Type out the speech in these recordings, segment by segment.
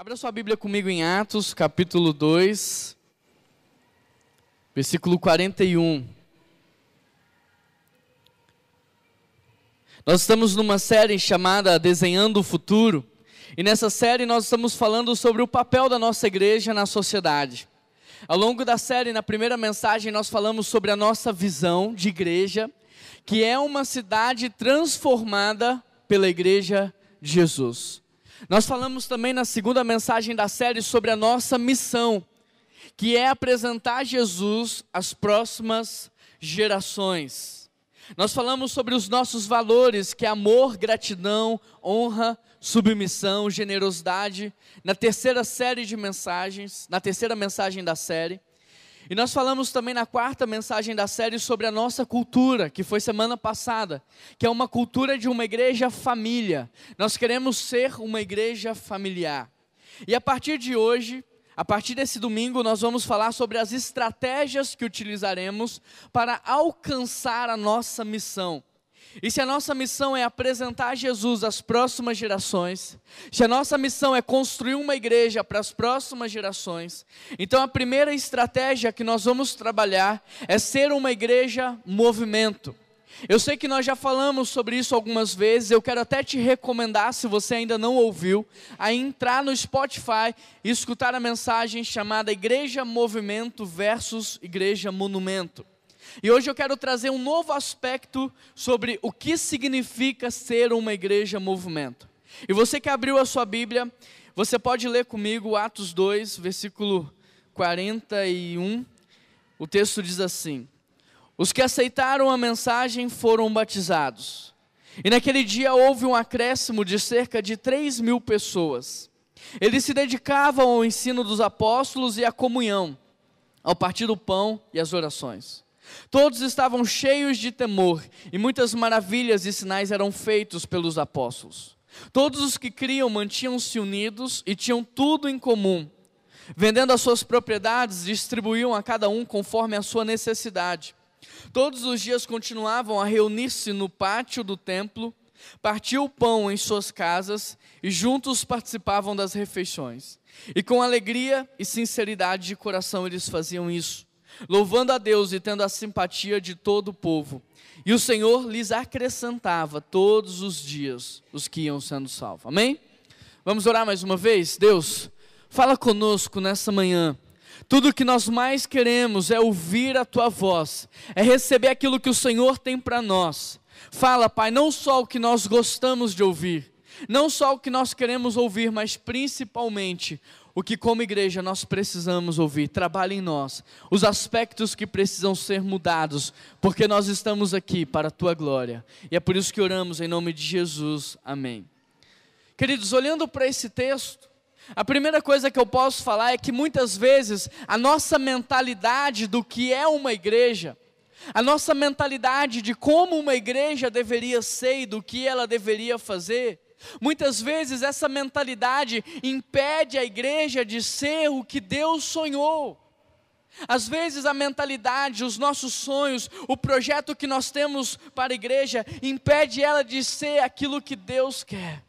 Abra sua Bíblia comigo em Atos, capítulo 2, versículo 41. Nós estamos numa série chamada Desenhando o Futuro, e nessa série nós estamos falando sobre o papel da nossa igreja na sociedade. Ao longo da série, na primeira mensagem, nós falamos sobre a nossa visão de igreja, que é uma cidade transformada pela igreja de Jesus. Nós falamos também na segunda mensagem da série sobre a nossa missão, que é apresentar Jesus às próximas gerações. Nós falamos sobre os nossos valores, que é amor, gratidão, honra, submissão, generosidade, na terceira série de mensagens, na terceira mensagem da série. E nós falamos também na quarta mensagem da série sobre a nossa cultura, que foi semana passada, que é uma cultura de uma igreja família. Nós queremos ser uma igreja familiar. E a partir de hoje, a partir desse domingo, nós vamos falar sobre as estratégias que utilizaremos para alcançar a nossa missão. E se a nossa missão é apresentar Jesus às próximas gerações, se a nossa missão é construir uma igreja para as próximas gerações, então a primeira estratégia que nós vamos trabalhar é ser uma igreja movimento. Eu sei que nós já falamos sobre isso algumas vezes, eu quero até te recomendar, se você ainda não ouviu, a entrar no Spotify e escutar a mensagem chamada Igreja Movimento versus Igreja Monumento. E hoje eu quero trazer um novo aspecto sobre o que significa ser uma igreja movimento. E você que abriu a sua Bíblia, você pode ler comigo Atos 2, versículo 41. O texto diz assim: Os que aceitaram a mensagem foram batizados. E naquele dia houve um acréscimo de cerca de 3 mil pessoas. Eles se dedicavam ao ensino dos apóstolos e à comunhão, ao partir do pão e às orações. Todos estavam cheios de temor, e muitas maravilhas e sinais eram feitos pelos apóstolos. Todos os que criam mantinham-se unidos e tinham tudo em comum. Vendendo as suas propriedades, distribuíam a cada um conforme a sua necessidade. Todos os dias continuavam a reunir-se no pátio do templo, partiam o pão em suas casas e juntos participavam das refeições. E com alegria e sinceridade de coração eles faziam isso louvando a Deus e tendo a simpatia de todo o povo. E o Senhor lhes acrescentava todos os dias os que iam sendo salvos. Amém? Vamos orar mais uma vez? Deus, fala conosco nessa manhã. Tudo que nós mais queremos é ouvir a tua voz, é receber aquilo que o Senhor tem para nós. Fala, Pai, não só o que nós gostamos de ouvir, não só o que nós queremos ouvir, mas principalmente o que, como igreja, nós precisamos ouvir. Trabalhe em nós os aspectos que precisam ser mudados, porque nós estamos aqui para a tua glória. E é por isso que oramos em nome de Jesus. Amém. Queridos, olhando para esse texto, a primeira coisa que eu posso falar é que muitas vezes a nossa mentalidade do que é uma igreja, a nossa mentalidade de como uma igreja deveria ser e do que ela deveria fazer, Muitas vezes essa mentalidade impede a igreja de ser o que Deus sonhou. Às vezes a mentalidade, os nossos sonhos, o projeto que nós temos para a igreja impede ela de ser aquilo que Deus quer.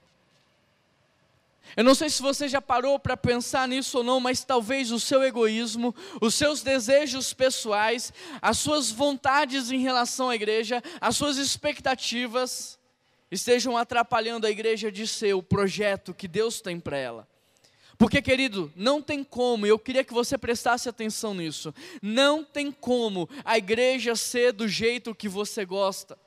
Eu não sei se você já parou para pensar nisso ou não, mas talvez o seu egoísmo, os seus desejos pessoais, as suas vontades em relação à igreja, as suas expectativas, estejam atrapalhando a igreja de ser o projeto que Deus tem para ela. Porque, querido, não tem como, eu queria que você prestasse atenção nisso, não tem como a igreja ser do jeito que você gosta.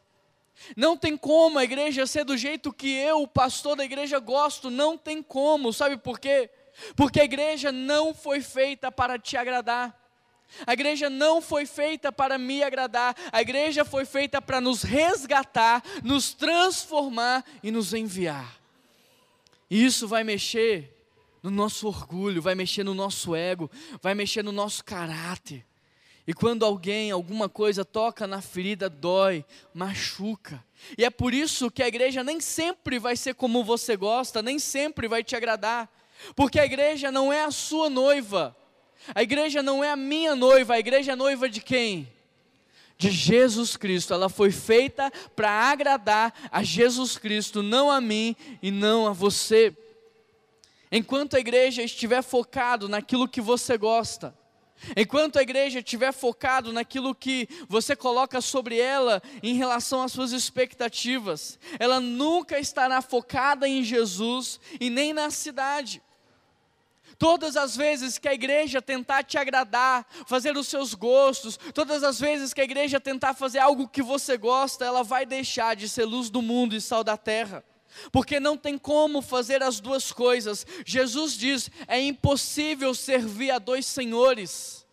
Não tem como a igreja ser do jeito que eu, o pastor da igreja, gosto. Não tem como, sabe por quê? Porque a igreja não foi feita para te agradar. A igreja não foi feita para me agradar, a igreja foi feita para nos resgatar, nos transformar e nos enviar. E isso vai mexer no nosso orgulho, vai mexer no nosso ego, vai mexer no nosso caráter. E quando alguém, alguma coisa toca na ferida, dói, machuca. E é por isso que a igreja nem sempre vai ser como você gosta, nem sempre vai te agradar. Porque a igreja não é a sua noiva, a igreja não é a minha noiva, a igreja é noiva de quem? De Jesus Cristo. Ela foi feita para agradar a Jesus Cristo, não a mim e não a você. enquanto a igreja estiver focado naquilo que você gosta, enquanto a igreja estiver focado naquilo que você coloca sobre ela em relação às suas expectativas, ela nunca estará focada em Jesus e nem na cidade. Todas as vezes que a igreja tentar te agradar, fazer os seus gostos, todas as vezes que a igreja tentar fazer algo que você gosta, ela vai deixar de ser luz do mundo e sal da terra. Porque não tem como fazer as duas coisas. Jesus diz: é impossível servir a dois senhores.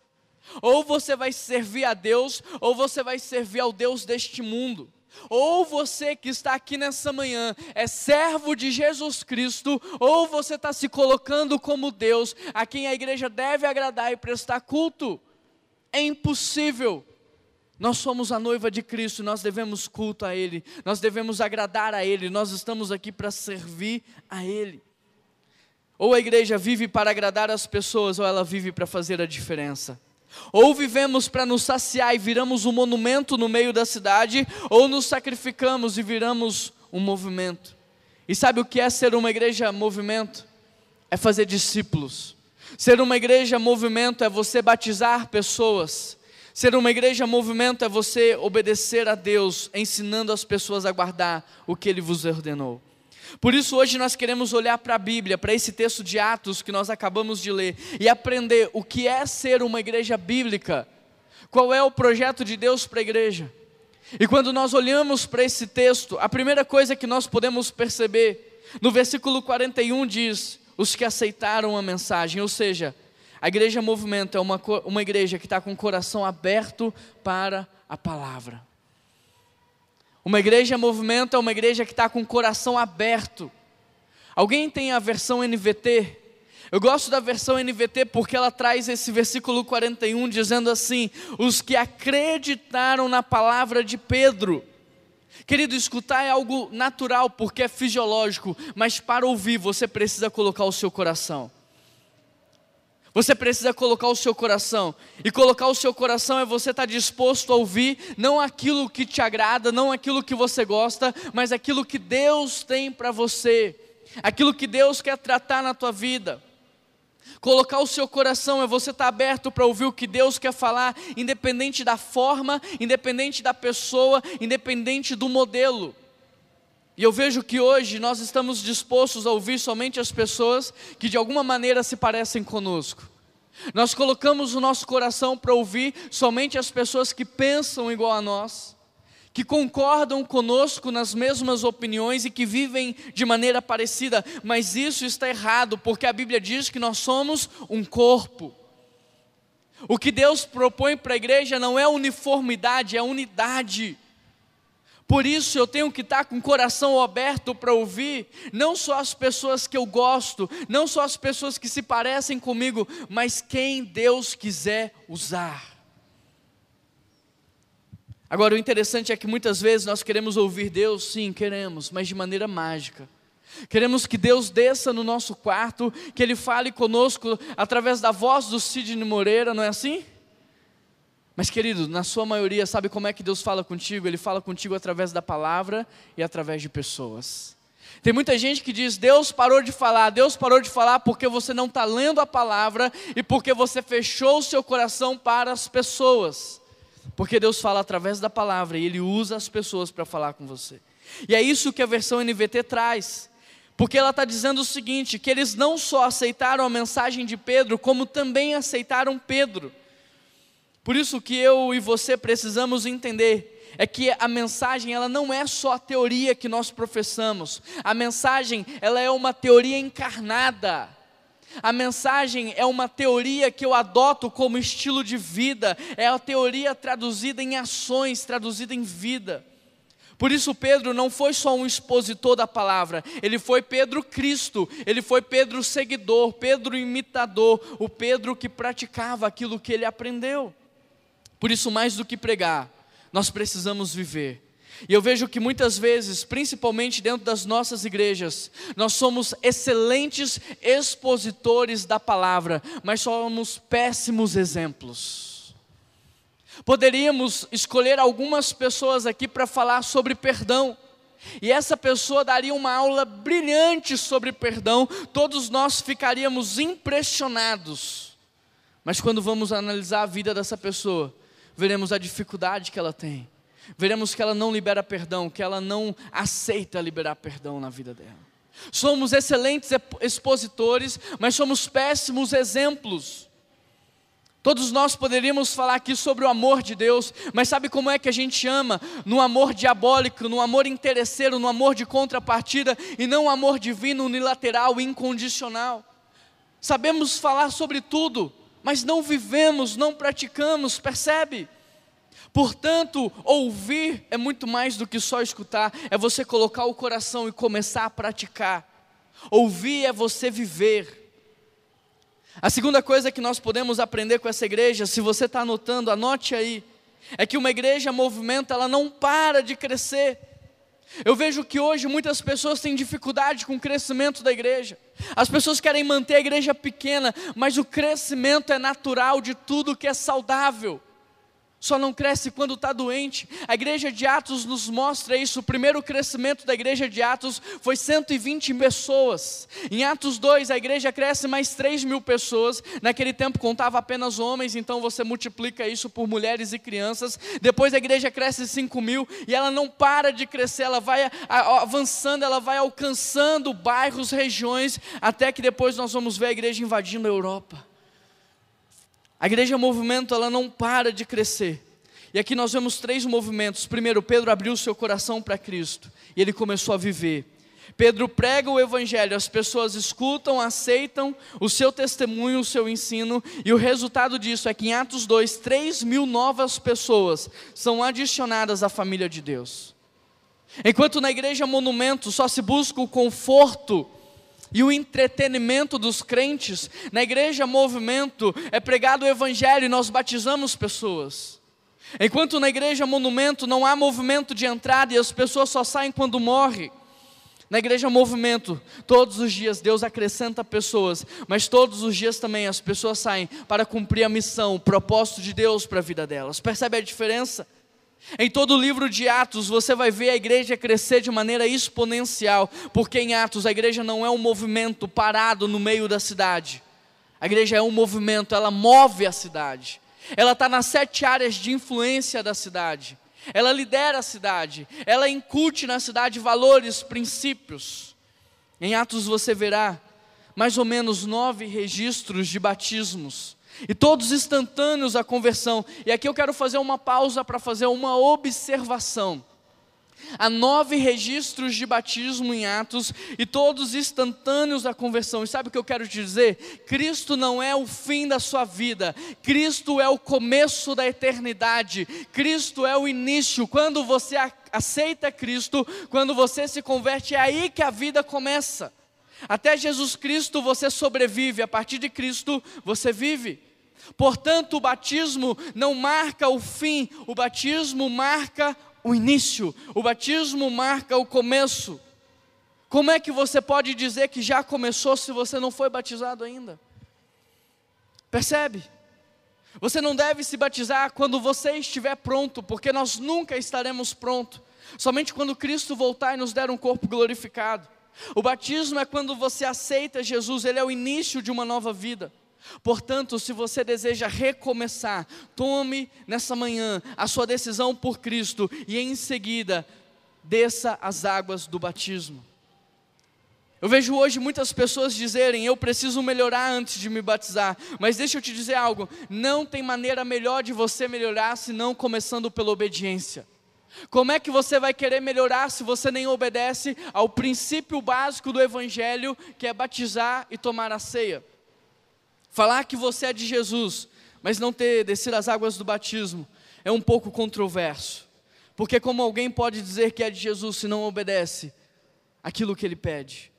Ou você vai servir a Deus, ou você vai servir ao Deus deste mundo. Ou você que está aqui nessa manhã é servo de Jesus Cristo, ou você está se colocando como Deus, a quem a igreja deve agradar e prestar culto. É impossível. Nós somos a noiva de Cristo, nós devemos culto a Ele, nós devemos agradar a Ele, nós estamos aqui para servir a Ele. Ou a igreja vive para agradar as pessoas, ou ela vive para fazer a diferença. Ou vivemos para nos saciar e viramos um monumento no meio da cidade, ou nos sacrificamos e viramos um movimento. E sabe o que é ser uma igreja movimento? É fazer discípulos. Ser uma igreja movimento é você batizar pessoas. Ser uma igreja movimento é você obedecer a Deus, ensinando as pessoas a guardar o que Ele vos ordenou. Por isso, hoje nós queremos olhar para a Bíblia, para esse texto de Atos que nós acabamos de ler, e aprender o que é ser uma igreja bíblica, qual é o projeto de Deus para a igreja. E quando nós olhamos para esse texto, a primeira coisa que nós podemos perceber, no versículo 41 diz: os que aceitaram a mensagem, ou seja, a igreja movimento é uma, uma igreja que está com o coração aberto para a palavra. Uma igreja movimento é uma igreja que está com o coração aberto. Alguém tem a versão NVT? Eu gosto da versão NVT porque ela traz esse versículo 41 dizendo assim: os que acreditaram na palavra de Pedro. Querido, escutar é algo natural porque é fisiológico, mas para ouvir você precisa colocar o seu coração. Você precisa colocar o seu coração. E colocar o seu coração é você estar disposto a ouvir não aquilo que te agrada, não aquilo que você gosta, mas aquilo que Deus tem para você, aquilo que Deus quer tratar na tua vida. Colocar o seu coração é você estar aberto para ouvir o que Deus quer falar, independente da forma, independente da pessoa, independente do modelo. E eu vejo que hoje nós estamos dispostos a ouvir somente as pessoas que de alguma maneira se parecem conosco. Nós colocamos o nosso coração para ouvir somente as pessoas que pensam igual a nós, que concordam conosco nas mesmas opiniões e que vivem de maneira parecida, mas isso está errado, porque a Bíblia diz que nós somos um corpo. O que Deus propõe para a igreja não é uniformidade, é unidade. Por isso eu tenho que estar com o coração aberto para ouvir, não só as pessoas que eu gosto, não só as pessoas que se parecem comigo, mas quem Deus quiser usar. Agora, o interessante é que muitas vezes nós queremos ouvir Deus, sim, queremos, mas de maneira mágica. Queremos que Deus desça no nosso quarto, que Ele fale conosco através da voz do Sidney Moreira, não é assim? Mas, querido, na sua maioria, sabe como é que Deus fala contigo? Ele fala contigo através da palavra e através de pessoas. Tem muita gente que diz: Deus parou de falar, Deus parou de falar porque você não está lendo a palavra e porque você fechou o seu coração para as pessoas. Porque Deus fala através da palavra e Ele usa as pessoas para falar com você. E é isso que a versão NVT traz. Porque ela está dizendo o seguinte: que eles não só aceitaram a mensagem de Pedro, como também aceitaram Pedro. Por isso que eu e você precisamos entender é que a mensagem ela não é só a teoria que nós professamos. A mensagem ela é uma teoria encarnada. A mensagem é uma teoria que eu adoto como estilo de vida, é a teoria traduzida em ações, traduzida em vida. Por isso, Pedro não foi só um expositor da palavra, ele foi Pedro Cristo, ele foi Pedro seguidor, Pedro imitador, o Pedro que praticava aquilo que ele aprendeu. Por isso, mais do que pregar, nós precisamos viver. E eu vejo que muitas vezes, principalmente dentro das nossas igrejas, nós somos excelentes expositores da palavra, mas somos péssimos exemplos. Poderíamos escolher algumas pessoas aqui para falar sobre perdão. E essa pessoa daria uma aula brilhante sobre perdão, todos nós ficaríamos impressionados. Mas quando vamos analisar a vida dessa pessoa, veremos a dificuldade que ela tem, veremos que ela não libera perdão, que ela não aceita liberar perdão na vida dela. Somos excelentes expositores, mas somos péssimos exemplos. Todos nós poderíamos falar aqui sobre o amor de Deus, mas sabe como é que a gente ama? No amor diabólico, no amor interesseiro, no amor de contrapartida e não o amor divino, unilateral, incondicional. Sabemos falar sobre tudo, mas não vivemos, não praticamos, percebe? Portanto, ouvir é muito mais do que só escutar, é você colocar o coração e começar a praticar. Ouvir é você viver. A segunda coisa que nós podemos aprender com essa igreja, se você está anotando, anote aí, é que uma igreja movimento, ela não para de crescer. Eu vejo que hoje muitas pessoas têm dificuldade com o crescimento da igreja. As pessoas querem manter a igreja pequena, mas o crescimento é natural de tudo que é saudável só não cresce quando está doente. A igreja de Atos nos mostra isso. O primeiro crescimento da igreja de Atos foi 120 pessoas. Em Atos 2, a igreja cresce mais 3 mil pessoas. Naquele tempo contava apenas homens, então você multiplica isso por mulheres e crianças. Depois a igreja cresce 5 mil e ela não para de crescer, ela vai avançando, ela vai alcançando bairros, regiões, até que depois nós vamos ver a igreja invadindo a Europa. A igreja movimento, ela não para de crescer. E aqui nós vemos três movimentos. Primeiro, Pedro abriu seu coração para Cristo e ele começou a viver. Pedro prega o Evangelho, as pessoas escutam, aceitam o seu testemunho, o seu ensino, e o resultado disso é que em Atos 2, 3 mil novas pessoas são adicionadas à família de Deus. Enquanto na igreja monumento só se busca o conforto e o entretenimento dos crentes. Na igreja Movimento é pregado o Evangelho e nós batizamos pessoas. Enquanto na igreja Monumento não há movimento de entrada e as pessoas só saem quando morre. Na igreja Movimento, todos os dias Deus acrescenta pessoas, mas todos os dias também as pessoas saem para cumprir a missão, o propósito de Deus para a vida delas. Percebe a diferença? Em todo o livro de Atos, você vai ver a igreja crescer de maneira exponencial, porque em Atos a igreja não é um movimento parado no meio da cidade, a igreja é um movimento, ela move a cidade, ela está nas sete áreas de influência da cidade, ela lidera a cidade, ela incute na cidade valores, princípios. Em Atos você verá mais ou menos nove registros de batismos e todos instantâneos a conversão. E aqui eu quero fazer uma pausa para fazer uma observação. Há nove registros de batismo em Atos e todos instantâneos à conversão. E sabe o que eu quero te dizer? Cristo não é o fim da sua vida, Cristo é o começo da eternidade, Cristo é o início. Quando você aceita Cristo, quando você se converte, é aí que a vida começa. Até Jesus Cristo você sobrevive, a partir de Cristo você vive. Portanto, o batismo não marca o fim, o batismo marca o início, o batismo marca o começo. Como é que você pode dizer que já começou se você não foi batizado ainda? Percebe? Você não deve se batizar quando você estiver pronto, porque nós nunca estaremos prontos. Somente quando Cristo voltar e nos der um corpo glorificado. O batismo é quando você aceita Jesus, ele é o início de uma nova vida. Portanto, se você deseja recomeçar, tome nessa manhã a sua decisão por Cristo e em seguida desça as águas do batismo. Eu vejo hoje muitas pessoas dizerem: eu preciso melhorar antes de me batizar. Mas deixa eu te dizer algo: não tem maneira melhor de você melhorar senão começando pela obediência. Como é que você vai querer melhorar se você nem obedece ao princípio básico do Evangelho, que é batizar e tomar a ceia? Falar que você é de Jesus, mas não ter descido as águas do batismo, é um pouco controverso. Porque como alguém pode dizer que é de Jesus se não obedece aquilo que ele pede?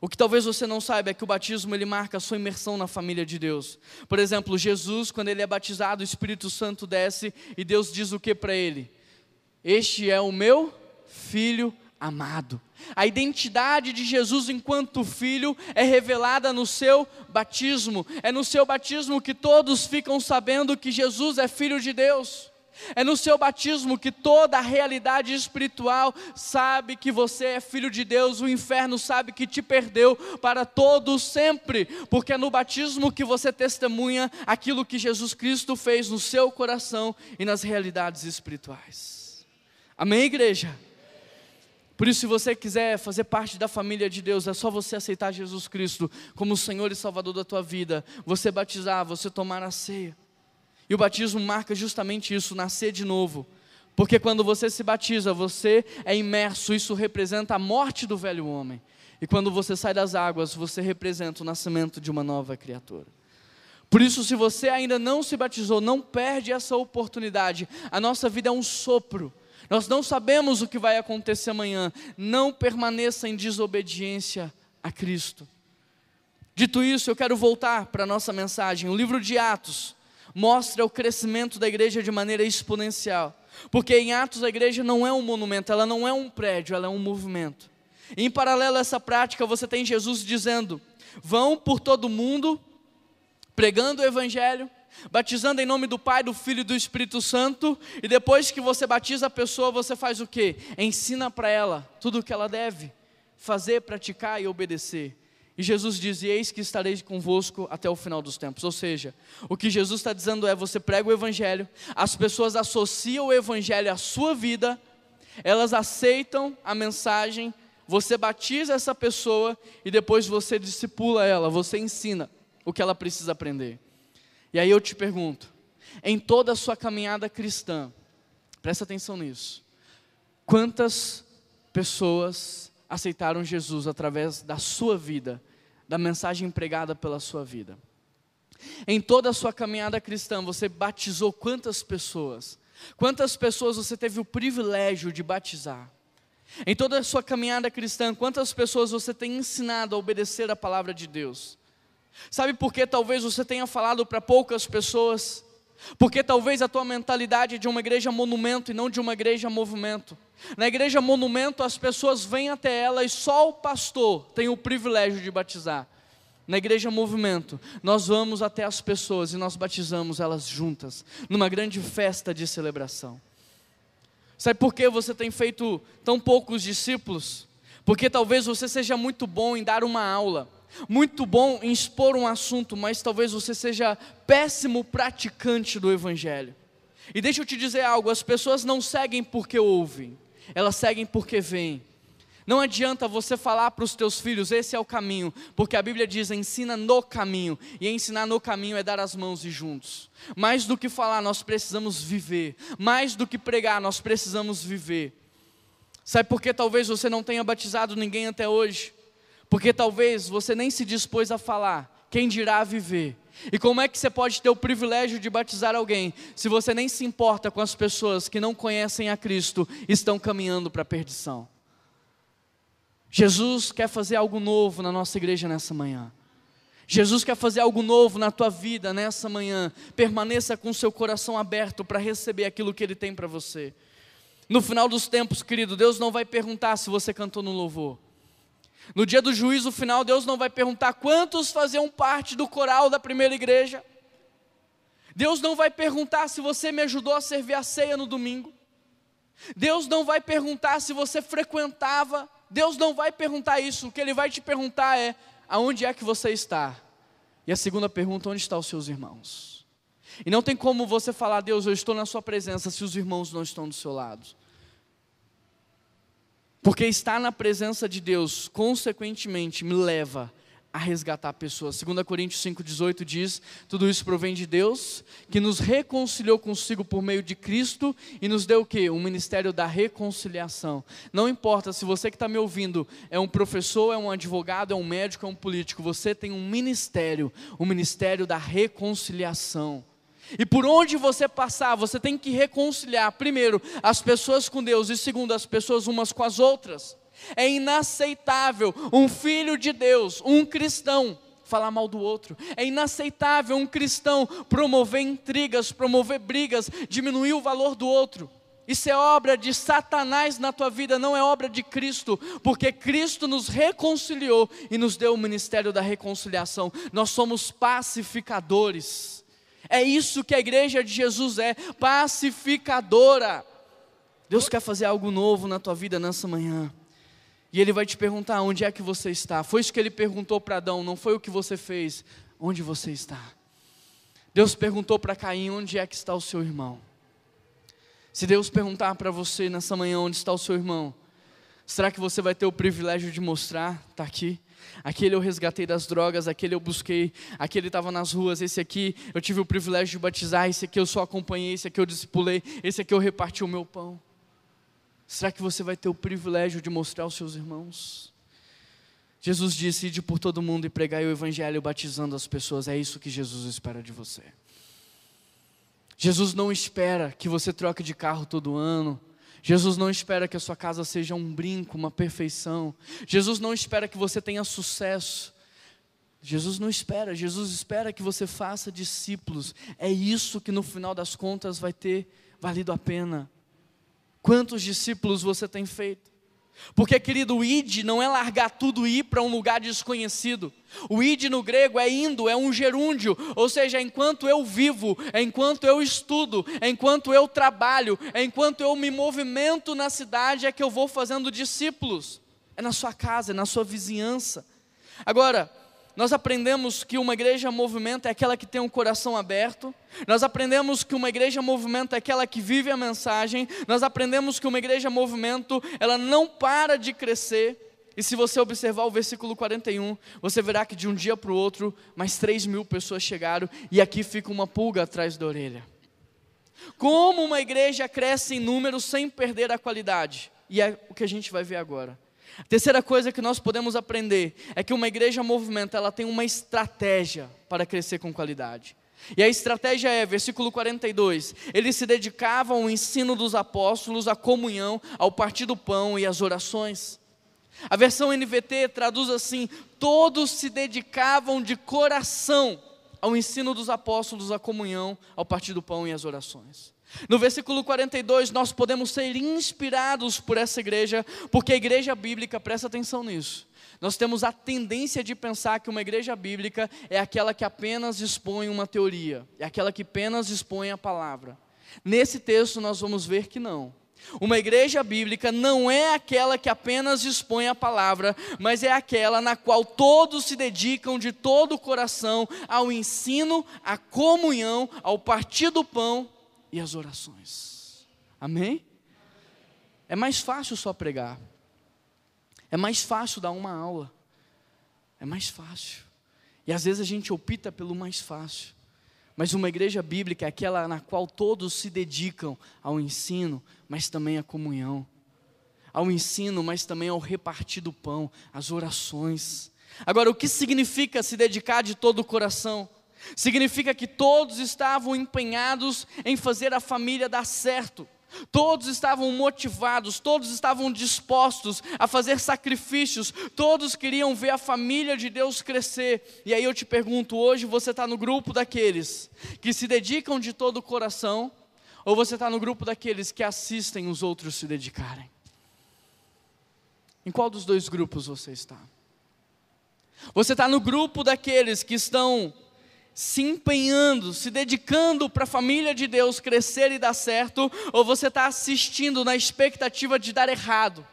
O que talvez você não saiba é que o batismo ele marca a sua imersão na família de Deus. Por exemplo, Jesus, quando ele é batizado, o Espírito Santo desce e Deus diz o que para ele? Este é o meu filho amado. A identidade de Jesus enquanto filho é revelada no seu batismo. É no seu batismo que todos ficam sabendo que Jesus é filho de Deus. É no seu batismo que toda a realidade espiritual sabe que você é filho de Deus, o inferno sabe que te perdeu para todo sempre, porque é no batismo que você testemunha aquilo que Jesus Cristo fez no seu coração e nas realidades espirituais. Amém, igreja? Por isso, se você quiser fazer parte da família de Deus, é só você aceitar Jesus Cristo como o Senhor e Salvador da tua vida, você batizar, você tomar a ceia. E o batismo marca justamente isso, nascer de novo. Porque quando você se batiza, você é imerso, isso representa a morte do velho homem. E quando você sai das águas, você representa o nascimento de uma nova criatura. Por isso, se você ainda não se batizou, não perde essa oportunidade. A nossa vida é um sopro. Nós não sabemos o que vai acontecer amanhã. Não permaneça em desobediência a Cristo. Dito isso, eu quero voltar para a nossa mensagem. O livro de Atos, mostra o crescimento da igreja de maneira exponencial. Porque em Atos a igreja não é um monumento, ela não é um prédio, ela é um movimento. Em paralelo a essa prática, você tem Jesus dizendo: vão por todo mundo, pregando o evangelho, batizando em nome do Pai, do Filho e do Espírito Santo, e depois que você batiza a pessoa, você faz o quê? Ensina para ela tudo o que ela deve fazer, praticar e obedecer. E Jesus diz: Eis que estarei convosco até o final dos tempos. Ou seja, o que Jesus está dizendo é: você prega o Evangelho, as pessoas associam o Evangelho à sua vida, elas aceitam a mensagem, você batiza essa pessoa e depois você discipula ela, você ensina o que ela precisa aprender. E aí eu te pergunto: em toda a sua caminhada cristã, presta atenção nisso, quantas pessoas aceitaram Jesus através da sua vida? da mensagem pregada pela sua vida. Em toda a sua caminhada cristã, você batizou quantas pessoas? Quantas pessoas você teve o privilégio de batizar? Em toda a sua caminhada cristã, quantas pessoas você tem ensinado a obedecer a palavra de Deus? Sabe por que talvez você tenha falado para poucas pessoas? Porque talvez a tua mentalidade é de uma igreja monumento e não de uma igreja movimento. Na igreja monumento, as pessoas vêm até ela e só o pastor tem o privilégio de batizar. Na igreja movimento, nós vamos até as pessoas e nós batizamos elas juntas, numa grande festa de celebração. Sabe por que você tem feito tão poucos discípulos? Porque talvez você seja muito bom em dar uma aula muito bom em expor um assunto, mas talvez você seja péssimo praticante do Evangelho. E deixa eu te dizer algo: as pessoas não seguem porque ouvem, elas seguem porque veem. Não adianta você falar para os teus filhos, esse é o caminho, porque a Bíblia diz: ensina no caminho, e ensinar no caminho é dar as mãos e juntos. Mais do que falar, nós precisamos viver, mais do que pregar, nós precisamos viver. Sabe por que talvez você não tenha batizado ninguém até hoje? Porque talvez você nem se dispôs a falar, quem dirá a viver. E como é que você pode ter o privilégio de batizar alguém se você nem se importa com as pessoas que não conhecem a Cristo e estão caminhando para a perdição? Jesus quer fazer algo novo na nossa igreja nessa manhã. Jesus quer fazer algo novo na tua vida nessa manhã. Permaneça com seu coração aberto para receber aquilo que Ele tem para você. No final dos tempos, querido, Deus não vai perguntar se você cantou no louvor. No dia do juízo final, Deus não vai perguntar quantos faziam parte do coral da primeira igreja. Deus não vai perguntar se você me ajudou a servir a ceia no domingo. Deus não vai perguntar se você frequentava. Deus não vai perguntar isso. O que Ele vai te perguntar é: aonde é que você está? E a segunda pergunta: onde estão os seus irmãos? E não tem como você falar, Deus, eu estou na Sua presença, se os irmãos não estão do seu lado. Porque estar na presença de Deus, consequentemente, me leva a resgatar pessoas. 2 Coríntios 5,18 diz: Tudo isso provém de Deus, que nos reconciliou consigo por meio de Cristo e nos deu o que? O ministério da reconciliação. Não importa se você que está me ouvindo é um professor, é um advogado, é um médico, é um político, você tem um ministério, o ministério da reconciliação. E por onde você passar, você tem que reconciliar, primeiro, as pessoas com Deus, e segundo, as pessoas umas com as outras. É inaceitável um filho de Deus, um cristão, falar mal do outro. É inaceitável um cristão promover intrigas, promover brigas, diminuir o valor do outro. Isso é obra de Satanás na tua vida, não é obra de Cristo, porque Cristo nos reconciliou e nos deu o ministério da reconciliação. Nós somos pacificadores. É isso que a igreja de Jesus é, pacificadora. Deus quer fazer algo novo na tua vida nessa manhã. E Ele vai te perguntar onde é que você está. Foi isso que Ele perguntou para Adão, não foi o que você fez, onde você está. Deus perguntou para Caim onde é que está o seu irmão. Se Deus perguntar para você nessa manhã onde está o seu irmão, será que você vai ter o privilégio de mostrar? Está aqui. Aquele eu resgatei das drogas, aquele eu busquei, aquele estava nas ruas, esse aqui eu tive o privilégio de batizar, esse aqui eu só acompanhei, esse aqui eu discipulei, esse aqui eu reparti o meu pão. Será que você vai ter o privilégio de mostrar aos seus irmãos? Jesus disse: Ide por todo mundo e pregai o Evangelho batizando as pessoas. É isso que Jesus espera de você. Jesus não espera que você troque de carro todo ano. Jesus não espera que a sua casa seja um brinco, uma perfeição. Jesus não espera que você tenha sucesso. Jesus não espera, Jesus espera que você faça discípulos. É isso que no final das contas vai ter valido a pena. Quantos discípulos você tem feito? Porque, querido, o id não é largar tudo e ir para um lugar desconhecido. O id no grego é indo, é um gerúndio, ou seja, enquanto eu vivo, enquanto eu estudo, enquanto eu trabalho, enquanto eu me movimento na cidade, é que eu vou fazendo discípulos. É na sua casa, é na sua vizinhança. Agora, nós aprendemos que uma igreja movimento é aquela que tem um coração aberto. Nós aprendemos que uma igreja movimento é aquela que vive a mensagem. Nós aprendemos que uma igreja movimento, ela não para de crescer. E se você observar o versículo 41, você verá que de um dia para o outro, mais 3 mil pessoas chegaram, e aqui fica uma pulga atrás da orelha. Como uma igreja cresce em número sem perder a qualidade? E é o que a gente vai ver agora. A terceira coisa que nós podemos aprender é que uma igreja movimento, ela tem uma estratégia para crescer com qualidade. E a estratégia é, versículo 42, eles se dedicavam ao ensino dos apóstolos, à comunhão, ao partir do pão e às orações. A versão NVT traduz assim: todos se dedicavam de coração ao ensino dos apóstolos, à comunhão, ao partir do pão e às orações. No versículo 42, nós podemos ser inspirados por essa igreja, porque a igreja bíblica, presta atenção nisso. Nós temos a tendência de pensar que uma igreja bíblica é aquela que apenas expõe uma teoria, é aquela que apenas expõe a palavra. Nesse texto, nós vamos ver que não. Uma igreja bíblica não é aquela que apenas expõe a palavra, mas é aquela na qual todos se dedicam de todo o coração ao ensino, à comunhão, ao partir do pão e as orações. Amém? É mais fácil só pregar. É mais fácil dar uma aula. É mais fácil. E às vezes a gente opta pelo mais fácil. Mas uma igreja bíblica é aquela na qual todos se dedicam ao ensino, mas também à comunhão. Ao ensino, mas também ao repartir do pão, às orações. Agora, o que significa se dedicar de todo o coração? Significa que todos estavam empenhados em fazer a família dar certo. Todos estavam motivados, todos estavam dispostos a fazer sacrifícios, todos queriam ver a família de Deus crescer. E aí eu te pergunto: hoje você está no grupo daqueles que se dedicam de todo o coração, ou você está no grupo daqueles que assistem os outros se dedicarem? Em qual dos dois grupos você está? Você está no grupo daqueles que estão se empenhando, se dedicando para a família de Deus crescer e dar certo, ou você está assistindo na expectativa de dar errado,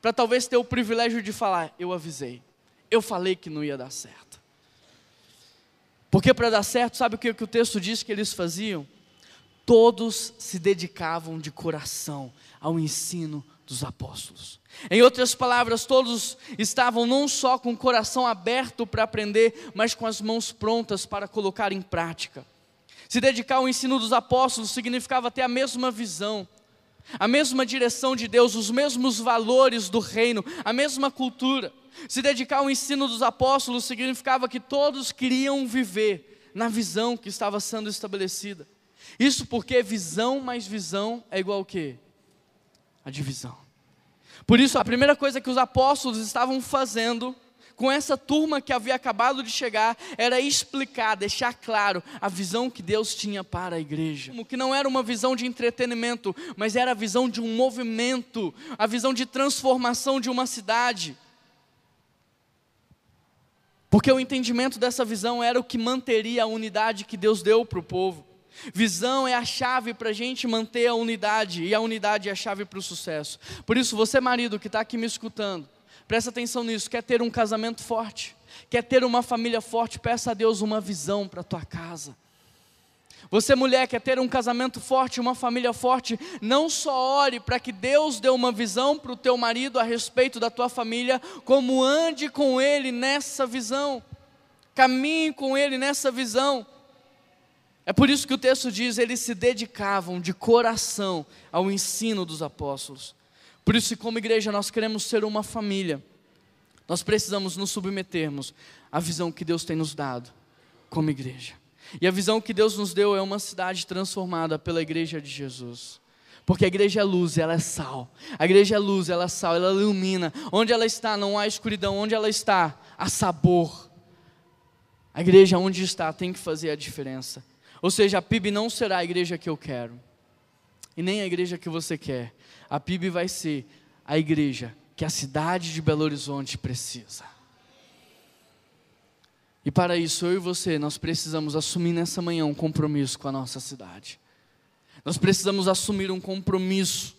para talvez ter o privilégio de falar: eu avisei, eu falei que não ia dar certo. Porque para dar certo, sabe o que, que o texto diz que eles faziam? Todos se dedicavam de coração ao ensino dos apóstolos. Em outras palavras, todos estavam não só com o coração aberto para aprender, mas com as mãos prontas para colocar em prática. Se dedicar ao ensino dos apóstolos significava ter a mesma visão, a mesma direção de Deus, os mesmos valores do reino, a mesma cultura. Se dedicar ao ensino dos apóstolos significava que todos queriam viver na visão que estava sendo estabelecida. Isso porque visão mais visão é igual ao quê? A divisão. Por isso, a primeira coisa que os apóstolos estavam fazendo com essa turma que havia acabado de chegar era explicar, deixar claro a visão que Deus tinha para a igreja. Que não era uma visão de entretenimento, mas era a visão de um movimento, a visão de transformação de uma cidade. Porque o entendimento dessa visão era o que manteria a unidade que Deus deu para o povo. Visão é a chave para a gente manter a unidade, e a unidade é a chave para o sucesso. Por isso, você, marido que está aqui me escutando, presta atenção nisso: quer ter um casamento forte, quer ter uma família forte, peça a Deus uma visão para a tua casa. Você, mulher, quer ter um casamento forte, uma família forte, não só ore para que Deus dê uma visão para o teu marido a respeito da tua família, como ande com ele nessa visão, caminhe com ele nessa visão. É por isso que o texto diz: eles se dedicavam de coração ao ensino dos apóstolos. Por isso, como igreja, nós queremos ser uma família, nós precisamos nos submetermos à visão que Deus tem nos dado como igreja. E a visão que Deus nos deu é uma cidade transformada pela igreja de Jesus. Porque a igreja é luz, ela é sal. A igreja é luz, ela é sal, ela ilumina. Onde ela está, não há escuridão. Onde ela está, há sabor. A igreja onde está tem que fazer a diferença. Ou seja, a PIB não será a igreja que eu quero. E nem a igreja que você quer. A PIB vai ser a igreja que a cidade de Belo Horizonte precisa. E para isso, eu e você, nós precisamos assumir nessa manhã um compromisso com a nossa cidade. Nós precisamos assumir um compromisso.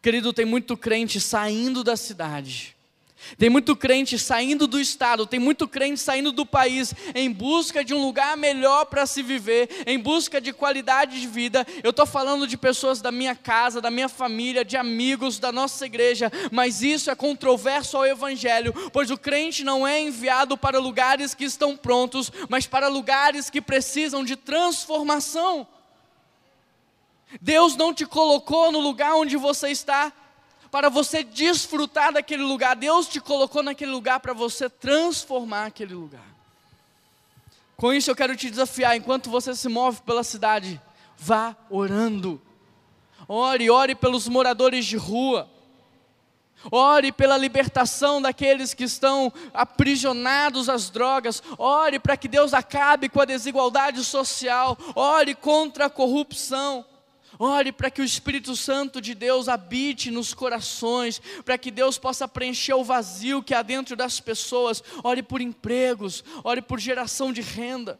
Querido, tem muito crente saindo da cidade tem muito crente saindo do estado, tem muito crente saindo do país em busca de um lugar melhor para se viver, em busca de qualidade de vida. Eu estou falando de pessoas da minha casa, da minha família, de amigos, da nossa igreja, mas isso é controverso ao Evangelho, pois o crente não é enviado para lugares que estão prontos, mas para lugares que precisam de transformação. Deus não te colocou no lugar onde você está para você desfrutar daquele lugar. Deus te colocou naquele lugar para você transformar aquele lugar. Com isso eu quero te desafiar, enquanto você se move pela cidade, vá orando. Ore, ore pelos moradores de rua. Ore pela libertação daqueles que estão aprisionados às drogas. Ore para que Deus acabe com a desigualdade social. Ore contra a corrupção. Ore para que o Espírito Santo de Deus habite nos corações, para que Deus possa preencher o vazio que há dentro das pessoas. Ore por empregos, ore por geração de renda.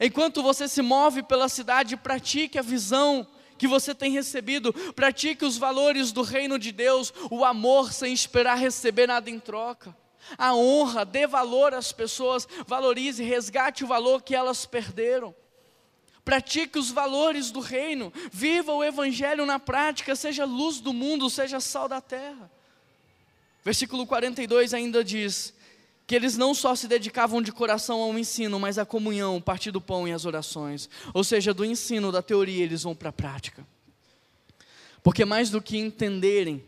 Enquanto você se move pela cidade, pratique a visão que você tem recebido, pratique os valores do reino de Deus, o amor sem esperar receber nada em troca. A honra, dê valor às pessoas, valorize, resgate o valor que elas perderam pratique os valores do reino, viva o evangelho na prática, seja luz do mundo, seja sal da terra. Versículo 42 ainda diz que eles não só se dedicavam de coração ao ensino, mas à comunhão, o partir do pão e as orações. Ou seja, do ensino, da teoria, eles vão para a prática. Porque mais do que entenderem,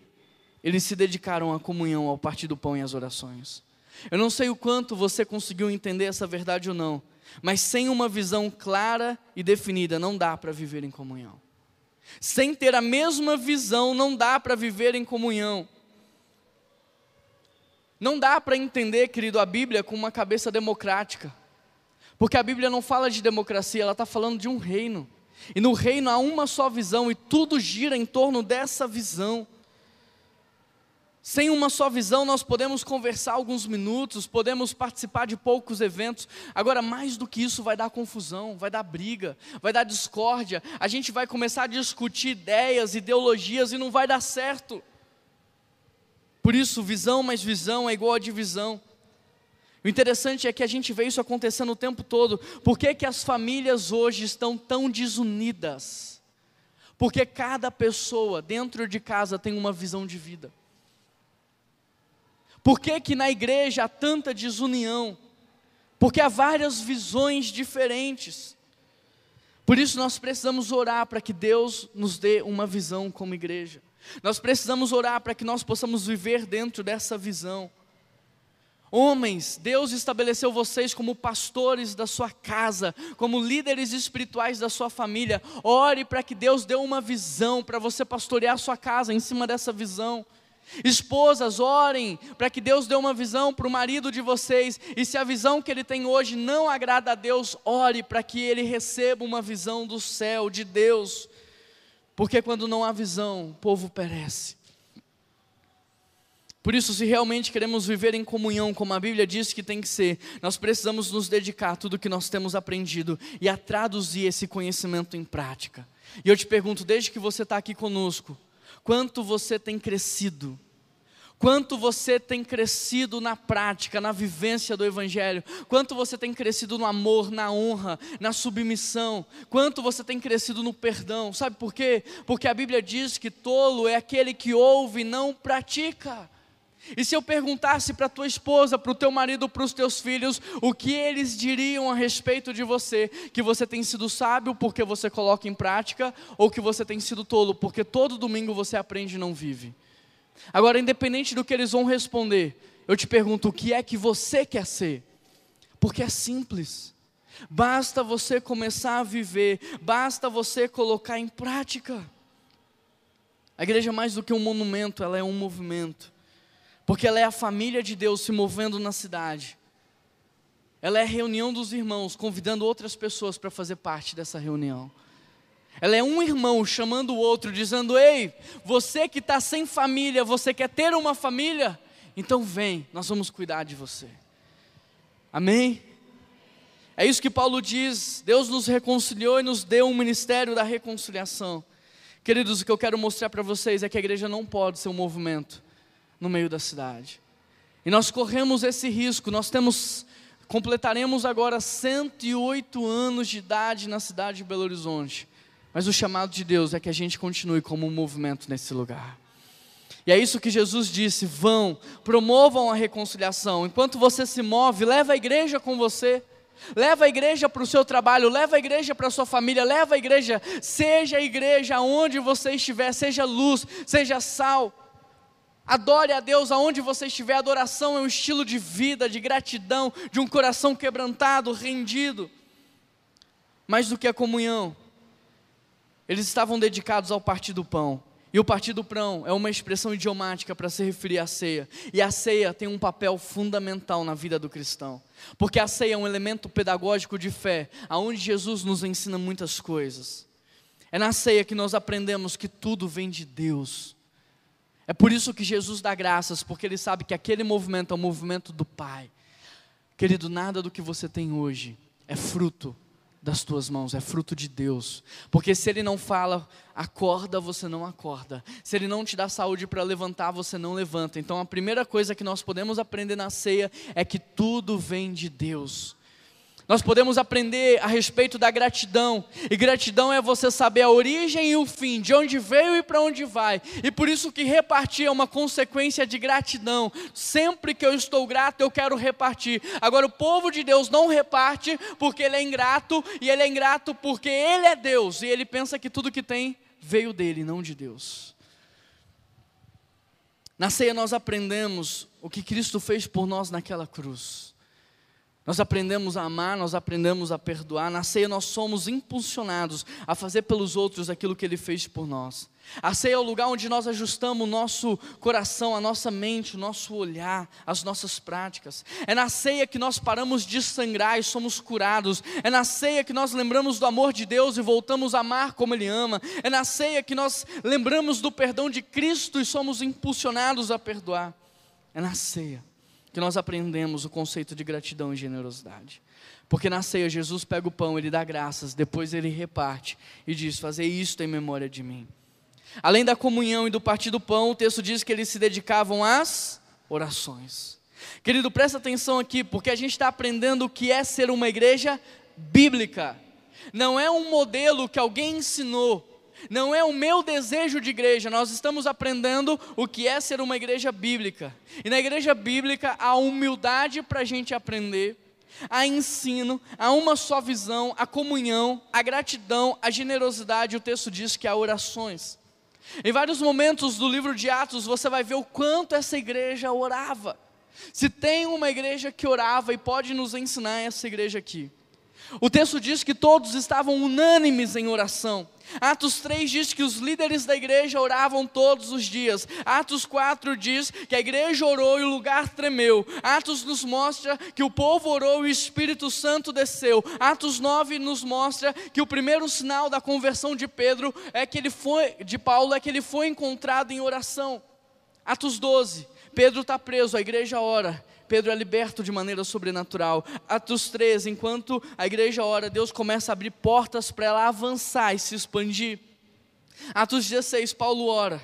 eles se dedicaram à comunhão, ao partir do pão e às orações. Eu não sei o quanto você conseguiu entender essa verdade ou não, mas sem uma visão clara e definida, não dá para viver em comunhão. Sem ter a mesma visão, não dá para viver em comunhão. Não dá para entender, querido, a Bíblia com uma cabeça democrática. Porque a Bíblia não fala de democracia, ela está falando de um reino. E no reino há uma só visão e tudo gira em torno dessa visão. Sem uma só visão, nós podemos conversar alguns minutos, podemos participar de poucos eventos. Agora, mais do que isso, vai dar confusão, vai dar briga, vai dar discórdia. A gente vai começar a discutir ideias, ideologias e não vai dar certo. Por isso, visão mais visão é igual a divisão. O interessante é que a gente vê isso acontecendo o tempo todo. Por que, que as famílias hoje estão tão desunidas? Porque cada pessoa dentro de casa tem uma visão de vida. Por que, que na igreja há tanta desunião? Porque há várias visões diferentes. Por isso nós precisamos orar para que Deus nos dê uma visão como igreja. Nós precisamos orar para que nós possamos viver dentro dessa visão. Homens, Deus estabeleceu vocês como pastores da sua casa, como líderes espirituais da sua família. Ore para que Deus dê uma visão para você pastorear a sua casa em cima dessa visão. Esposas, orem para que Deus dê uma visão para o marido de vocês, e se a visão que ele tem hoje não agrada a Deus, ore para que ele receba uma visão do céu, de Deus, porque quando não há visão, o povo perece. Por isso, se realmente queremos viver em comunhão, como a Bíblia diz que tem que ser, nós precisamos nos dedicar a tudo que nós temos aprendido e a traduzir esse conhecimento em prática. E eu te pergunto, desde que você está aqui conosco, quanto você tem crescido? Quanto você tem crescido na prática, na vivência do Evangelho? Quanto você tem crescido no amor, na honra, na submissão? Quanto você tem crescido no perdão? Sabe por quê? Porque a Bíblia diz que tolo é aquele que ouve e não pratica. E se eu perguntasse para tua esposa, para o teu marido, para os teus filhos, o que eles diriam a respeito de você? Que você tem sido sábio porque você coloca em prática, ou que você tem sido tolo porque todo domingo você aprende e não vive? Agora, independente do que eles vão responder, eu te pergunto: o que é que você quer ser? Porque é simples. Basta você começar a viver, basta você colocar em prática. A igreja mais do que um monumento, ela é um movimento. Porque ela é a família de Deus se movendo na cidade. Ela é a reunião dos irmãos, convidando outras pessoas para fazer parte dessa reunião. Ela é um irmão chamando o outro, dizendo: Ei, você que está sem família, você quer ter uma família? Então vem, nós vamos cuidar de você. Amém? É isso que Paulo diz. Deus nos reconciliou e nos deu um ministério da reconciliação. Queridos, o que eu quero mostrar para vocês é que a igreja não pode ser um movimento no meio da cidade. E nós corremos esse risco, nós temos completaremos agora 108 anos de idade na cidade de Belo Horizonte. Mas o chamado de Deus é que a gente continue como um movimento nesse lugar. E é isso que Jesus disse: vão, promovam a reconciliação. Enquanto você se move, leva a igreja com você. Leva a igreja para o seu trabalho, leva a igreja para a sua família, leva a igreja, seja a igreja onde você estiver, seja luz, seja sal. Adore a Deus aonde você estiver. Adoração é um estilo de vida, de gratidão, de um coração quebrantado, rendido. Mais do que a comunhão, eles estavam dedicados ao partir do pão. E o partir do pão é uma expressão idiomática para se referir à ceia. E a ceia tem um papel fundamental na vida do cristão. Porque a ceia é um elemento pedagógico de fé, aonde Jesus nos ensina muitas coisas. É na ceia que nós aprendemos que tudo vem de Deus. É por isso que Jesus dá graças, porque ele sabe que aquele movimento é o movimento do Pai. Querido, nada do que você tem hoje é fruto das tuas mãos, é fruto de Deus. Porque se Ele não fala, acorda, você não acorda. Se Ele não te dá saúde para levantar, você não levanta. Então a primeira coisa que nós podemos aprender na ceia é que tudo vem de Deus. Nós podemos aprender a respeito da gratidão, e gratidão é você saber a origem e o fim, de onde veio e para onde vai, e por isso que repartir é uma consequência de gratidão. Sempre que eu estou grato, eu quero repartir. Agora, o povo de Deus não reparte porque ele é ingrato, e ele é ingrato porque ele é Deus, e ele pensa que tudo que tem veio dele, não de Deus. Na ceia nós aprendemos o que Cristo fez por nós naquela cruz. Nós aprendemos a amar, nós aprendemos a perdoar. Na ceia nós somos impulsionados a fazer pelos outros aquilo que Ele fez por nós. A ceia é o lugar onde nós ajustamos o nosso coração, a nossa mente, o nosso olhar, as nossas práticas. É na ceia que nós paramos de sangrar e somos curados. É na ceia que nós lembramos do amor de Deus e voltamos a amar como Ele ama. É na ceia que nós lembramos do perdão de Cristo e somos impulsionados a perdoar. É na ceia que nós aprendemos o conceito de gratidão e generosidade. Porque na ceia Jesus pega o pão, ele dá graças, depois ele reparte e diz: Fazer isto em memória de mim. Além da comunhão e do partir do pão, o texto diz que eles se dedicavam às orações. Querido, presta atenção aqui, porque a gente está aprendendo o que é ser uma igreja bíblica. Não é um modelo que alguém ensinou, não é o meu desejo de igreja, nós estamos aprendendo o que é ser uma igreja bíblica. E na igreja bíblica há humildade para a gente aprender, há ensino, há uma só visão, a comunhão, a gratidão, a generosidade. O texto diz que há orações. Em vários momentos do livro de Atos você vai ver o quanto essa igreja orava. Se tem uma igreja que orava e pode nos ensinar essa igreja aqui. O texto diz que todos estavam unânimes em oração. Atos 3 diz que os líderes da igreja oravam todos os dias. Atos 4 diz que a igreja orou e o lugar tremeu. Atos nos mostra que o povo orou e o Espírito Santo desceu. Atos 9 nos mostra que o primeiro sinal da conversão de Pedro é que ele foi de Paulo é que ele foi encontrado em oração. Atos 12 Pedro está preso, a igreja ora. Pedro é liberto de maneira sobrenatural. Atos 3, enquanto a igreja ora, Deus começa a abrir portas para ela avançar e se expandir. Atos 16, Paulo ora.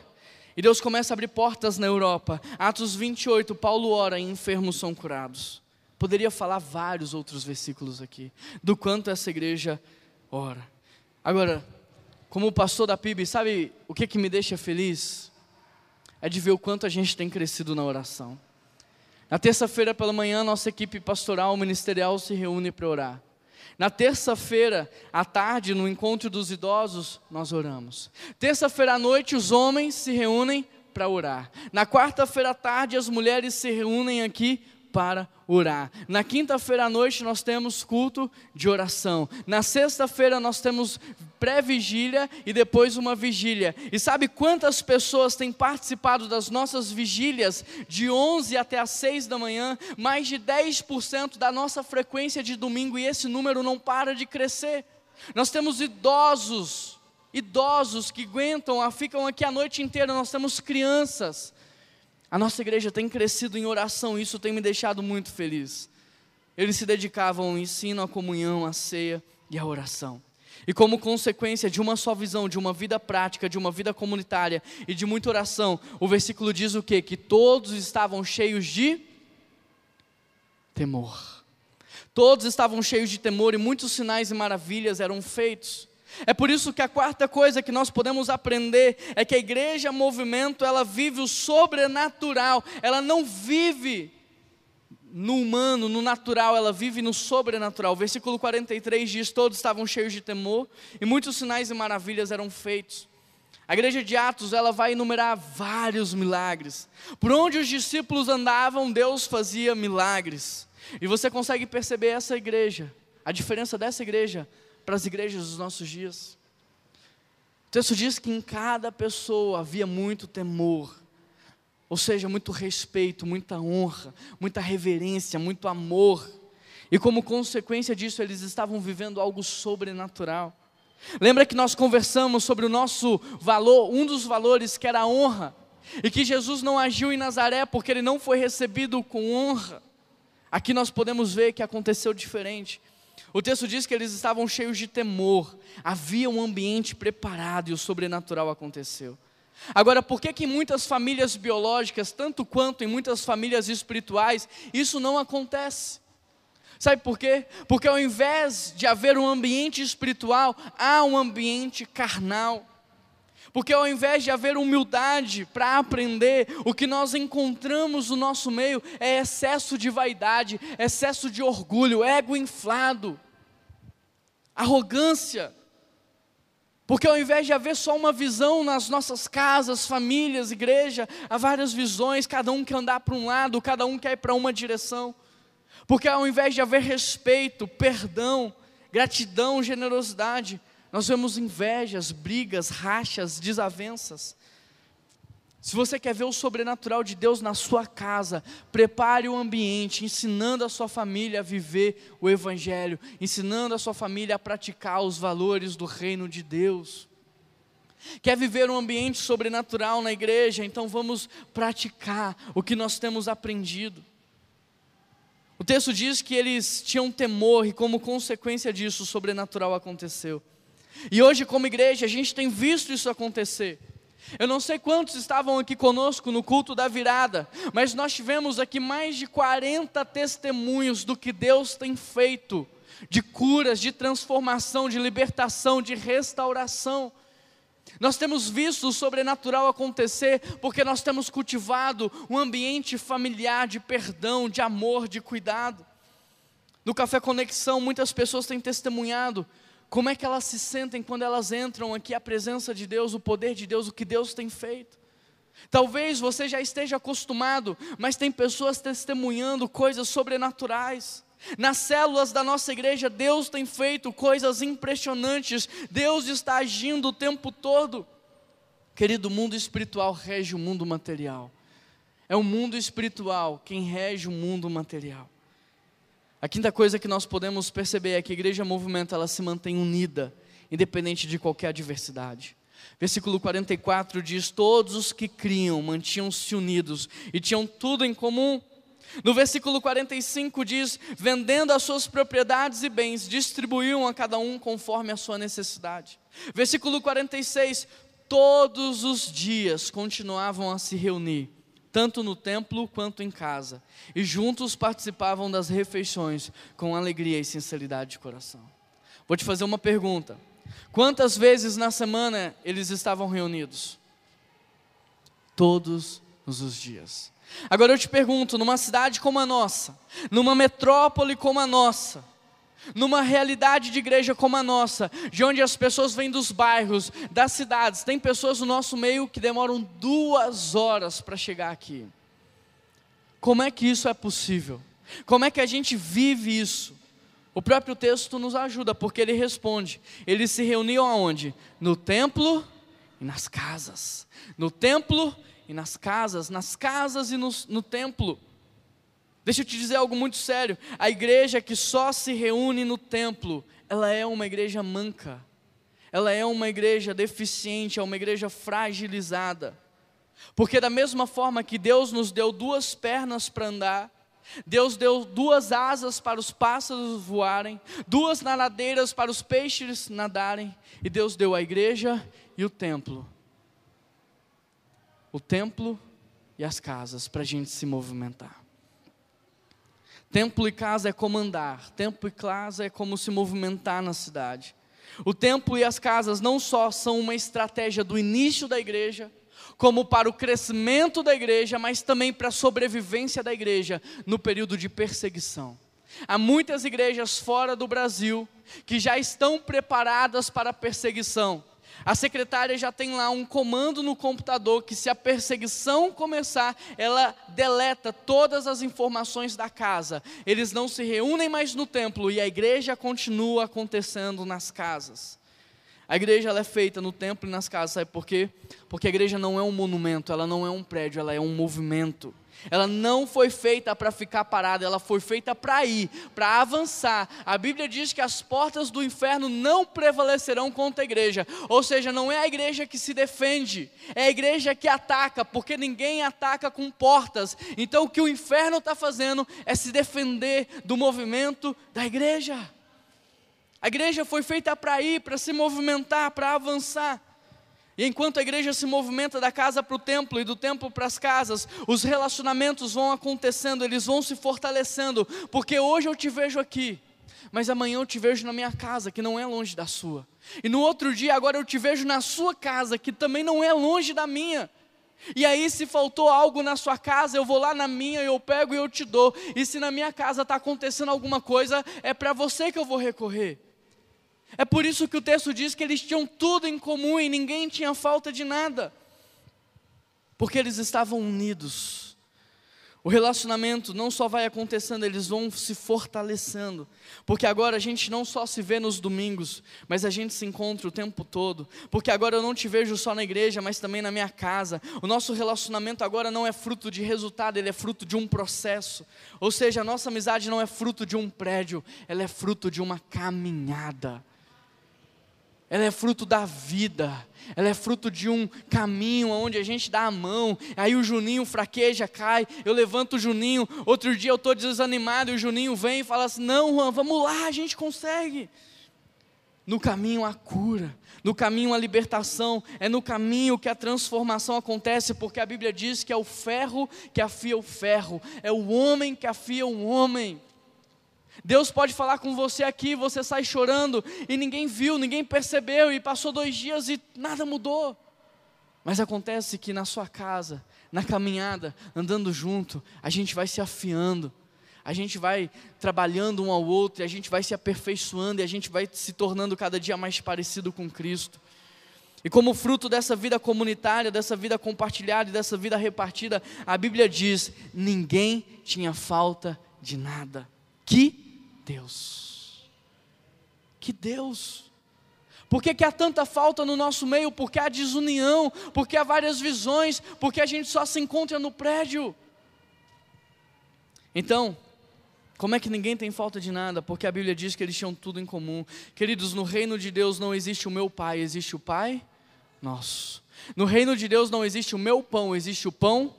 E Deus começa a abrir portas na Europa. Atos 28, Paulo ora e enfermos são curados. Poderia falar vários outros versículos aqui, do quanto essa igreja ora. Agora, como pastor da PIB, sabe o que, que me deixa feliz? É de ver o quanto a gente tem crescido na oração. Na terça-feira pela manhã, nossa equipe pastoral ministerial se reúne para orar. Na terça-feira, à tarde, no encontro dos idosos, nós oramos. Terça-feira à noite, os homens se reúnem para orar. Na quarta-feira à tarde, as mulheres se reúnem aqui para orar. Na quinta-feira à noite nós temos culto de oração. Na sexta-feira nós temos pré-vigília e depois uma vigília. E sabe quantas pessoas têm participado das nossas vigílias de 11 até as 6 da manhã? Mais de 10% da nossa frequência de domingo e esse número não para de crescer. Nós temos idosos, idosos que aguentam, ficam aqui a noite inteira, nós temos crianças a nossa igreja tem crescido em oração, isso tem me deixado muito feliz. Eles se dedicavam ao ensino, à comunhão, à ceia e à oração. E como consequência de uma só visão, de uma vida prática, de uma vida comunitária e de muita oração, o versículo diz o quê? Que todos estavam cheios de temor. Todos estavam cheios de temor e muitos sinais e maravilhas eram feitos. É por isso que a quarta coisa que nós podemos aprender é que a igreja movimento, ela vive o sobrenatural, ela não vive no humano, no natural, ela vive no sobrenatural. Versículo 43 diz: Todos estavam cheios de temor e muitos sinais e maravilhas eram feitos. A igreja de Atos, ela vai enumerar vários milagres. Por onde os discípulos andavam, Deus fazia milagres. E você consegue perceber essa igreja, a diferença dessa igreja para as igrejas dos nossos dias. O texto diz que em cada pessoa havia muito temor, ou seja, muito respeito, muita honra, muita reverência, muito amor. E como consequência disso, eles estavam vivendo algo sobrenatural. Lembra que nós conversamos sobre o nosso valor, um dos valores que era a honra, e que Jesus não agiu em Nazaré porque ele não foi recebido com honra. Aqui nós podemos ver que aconteceu diferente. O texto diz que eles estavam cheios de temor, havia um ambiente preparado e o sobrenatural aconteceu. Agora, por que que em muitas famílias biológicas, tanto quanto em muitas famílias espirituais, isso não acontece? Sabe por quê? Porque ao invés de haver um ambiente espiritual, há um ambiente carnal. Porque ao invés de haver humildade para aprender, o que nós encontramos no nosso meio é excesso de vaidade, excesso de orgulho, ego inflado, arrogância. Porque ao invés de haver só uma visão nas nossas casas, famílias, igreja, há várias visões, cada um quer andar para um lado, cada um quer ir para uma direção. Porque ao invés de haver respeito, perdão, gratidão, generosidade, nós vemos invejas, brigas, rachas, desavenças. Se você quer ver o sobrenatural de Deus na sua casa, prepare o ambiente, ensinando a sua família a viver o Evangelho, ensinando a sua família a praticar os valores do reino de Deus. Quer viver um ambiente sobrenatural na igreja? Então vamos praticar o que nós temos aprendido. O texto diz que eles tinham temor e, como consequência disso, o sobrenatural aconteceu. E hoje, como igreja, a gente tem visto isso acontecer. Eu não sei quantos estavam aqui conosco no culto da virada, mas nós tivemos aqui mais de 40 testemunhos do que Deus tem feito de curas, de transformação, de libertação, de restauração. Nós temos visto o sobrenatural acontecer porque nós temos cultivado um ambiente familiar de perdão, de amor, de cuidado. No Café Conexão, muitas pessoas têm testemunhado como é que elas se sentem quando elas entram aqui a presença de Deus, o poder de Deus, o que Deus tem feito? Talvez você já esteja acostumado, mas tem pessoas testemunhando coisas sobrenaturais. Nas células da nossa igreja, Deus tem feito coisas impressionantes, Deus está agindo o tempo todo. Querido, o mundo espiritual rege o mundo material. É o mundo espiritual quem rege o mundo material. A quinta coisa que nós podemos perceber é que a igreja movimento ela se mantém unida, independente de qualquer adversidade. Versículo 44 diz: Todos os que criam mantinham-se unidos e tinham tudo em comum. No versículo 45 diz: Vendendo as suas propriedades e bens, distribuíam a cada um conforme a sua necessidade. Versículo 46: Todos os dias continuavam a se reunir, tanto no templo quanto em casa, e juntos participavam das refeições com alegria e sinceridade de coração. Vou te fazer uma pergunta. Quantas vezes na semana eles estavam reunidos? Todos os dias. Agora eu te pergunto: numa cidade como a nossa, numa metrópole como a nossa, numa realidade de igreja como a nossa, de onde as pessoas vêm dos bairros, das cidades, tem pessoas no nosso meio que demoram duas horas para chegar aqui. Como é que isso é possível? Como é que a gente vive isso? O próprio texto nos ajuda, porque ele responde: eles se reuniam aonde? No templo e nas casas. No templo e nas casas, nas casas e no, no templo. Deixa eu te dizer algo muito sério: a igreja que só se reúne no templo, ela é uma igreja manca, ela é uma igreja deficiente, é uma igreja fragilizada. Porque, da mesma forma que Deus nos deu duas pernas para andar, Deus deu duas asas para os pássaros voarem, duas nadadeiras para os peixes nadarem, e Deus deu a igreja e o templo. O templo e as casas para a gente se movimentar. Templo e casa é como andar, templo e casa é como se movimentar na cidade. O templo e as casas não só são uma estratégia do início da igreja, como para o crescimento da igreja, mas também para a sobrevivência da igreja no período de perseguição. Há muitas igrejas fora do Brasil que já estão preparadas para a perseguição. A secretária já tem lá um comando no computador que, se a perseguição começar, ela deleta todas as informações da casa. Eles não se reúnem mais no templo e a igreja continua acontecendo nas casas. A igreja é feita no templo e nas casas, sabe por quê? Porque a igreja não é um monumento, ela não é um prédio, ela é um movimento. Ela não foi feita para ficar parada, ela foi feita para ir, para avançar. A Bíblia diz que as portas do inferno não prevalecerão contra a igreja. Ou seja, não é a igreja que se defende, é a igreja que ataca, porque ninguém ataca com portas. Então o que o inferno está fazendo é se defender do movimento da igreja. A igreja foi feita para ir, para se movimentar, para avançar. E enquanto a igreja se movimenta da casa para o templo e do templo para as casas, os relacionamentos vão acontecendo, eles vão se fortalecendo, porque hoje eu te vejo aqui, mas amanhã eu te vejo na minha casa, que não é longe da sua. E no outro dia, agora eu te vejo na sua casa, que também não é longe da minha. E aí, se faltou algo na sua casa, eu vou lá na minha, eu pego e eu te dou. E se na minha casa está acontecendo alguma coisa, é para você que eu vou recorrer. É por isso que o texto diz que eles tinham tudo em comum e ninguém tinha falta de nada, porque eles estavam unidos. O relacionamento não só vai acontecendo, eles vão se fortalecendo, porque agora a gente não só se vê nos domingos, mas a gente se encontra o tempo todo, porque agora eu não te vejo só na igreja, mas também na minha casa. O nosso relacionamento agora não é fruto de resultado, ele é fruto de um processo. Ou seja, a nossa amizade não é fruto de um prédio, ela é fruto de uma caminhada ela é fruto da vida, ela é fruto de um caminho onde a gente dá a mão, aí o Juninho fraqueja, cai, eu levanto o Juninho, outro dia eu estou desanimado e o Juninho vem e fala assim: não, Juan, vamos lá, a gente consegue. No caminho a cura, no caminho a libertação, é no caminho que a transformação acontece, porque a Bíblia diz que é o ferro que afia o ferro, é o homem que afia o homem. Deus pode falar com você aqui, você sai chorando e ninguém viu, ninguém percebeu, e passou dois dias e nada mudou. Mas acontece que na sua casa, na caminhada, andando junto, a gente vai se afiando, a gente vai trabalhando um ao outro, e a gente vai se aperfeiçoando, e a gente vai se tornando cada dia mais parecido com Cristo. E como fruto dessa vida comunitária, dessa vida compartilhada e dessa vida repartida, a Bíblia diz: ninguém tinha falta de nada. Que Deus. Que Deus. Por que, que, há tanta falta no nosso meio? Porque há desunião, porque há várias visões, porque a gente só se encontra no prédio. Então, como é que ninguém tem falta de nada? Porque a Bíblia diz que eles tinham tudo em comum. Queridos, no reino de Deus não existe o meu pai, existe o pai nosso. No reino de Deus não existe o meu pão, existe o pão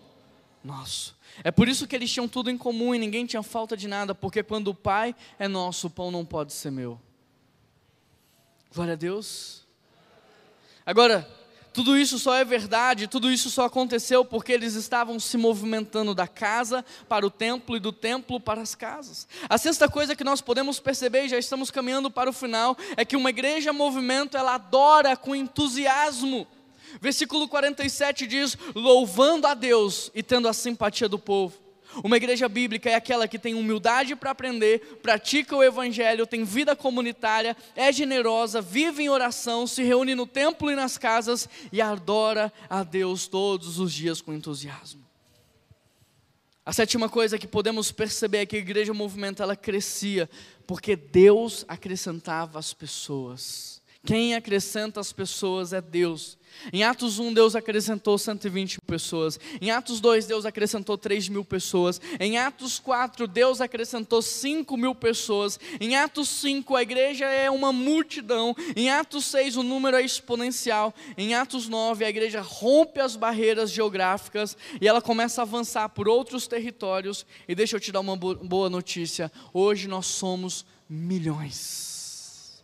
nosso. É por isso que eles tinham tudo em comum e ninguém tinha falta de nada, porque quando o Pai é nosso, o pão não pode ser meu. Glória a Deus. Agora, tudo isso só é verdade, tudo isso só aconteceu porque eles estavam se movimentando da casa para o templo e do templo para as casas. A sexta coisa que nós podemos perceber, e já estamos caminhando para o final, é que uma igreja movimento, ela adora com entusiasmo. Versículo 47 diz: louvando a Deus e tendo a simpatia do povo. Uma igreja bíblica é aquela que tem humildade para aprender, pratica o evangelho, tem vida comunitária, é generosa, vive em oração, se reúne no templo e nas casas e adora a Deus todos os dias com entusiasmo. A sétima coisa que podemos perceber é que a igreja movimento ela crescia porque Deus acrescentava as pessoas. Quem acrescenta as pessoas é Deus. Em Atos 1, Deus acrescentou 120 pessoas. Em Atos 2, Deus acrescentou 3 mil pessoas. Em Atos 4, Deus acrescentou 5 mil pessoas. Em Atos 5, a igreja é uma multidão. Em Atos 6, o número é exponencial. Em Atos 9, a igreja rompe as barreiras geográficas e ela começa a avançar por outros territórios. E deixa eu te dar uma boa notícia: hoje nós somos milhões.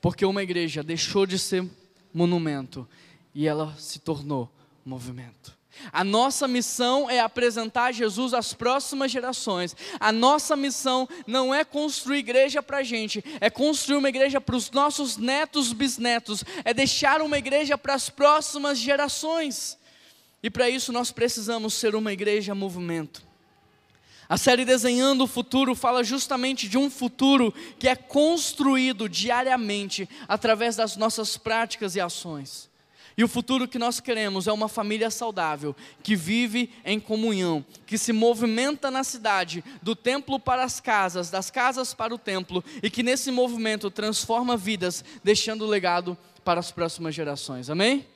Porque uma igreja deixou de ser monumento e ela se tornou movimento. A nossa missão é apresentar Jesus às próximas gerações. A nossa missão não é construir igreja para a gente, é construir uma igreja para os nossos netos, bisnetos, é deixar uma igreja para as próximas gerações. E para isso nós precisamos ser uma igreja movimento. A série Desenhando o Futuro fala justamente de um futuro que é construído diariamente através das nossas práticas e ações. E o futuro que nós queremos é uma família saudável, que vive em comunhão, que se movimenta na cidade, do templo para as casas, das casas para o templo, e que nesse movimento transforma vidas, deixando legado para as próximas gerações. Amém?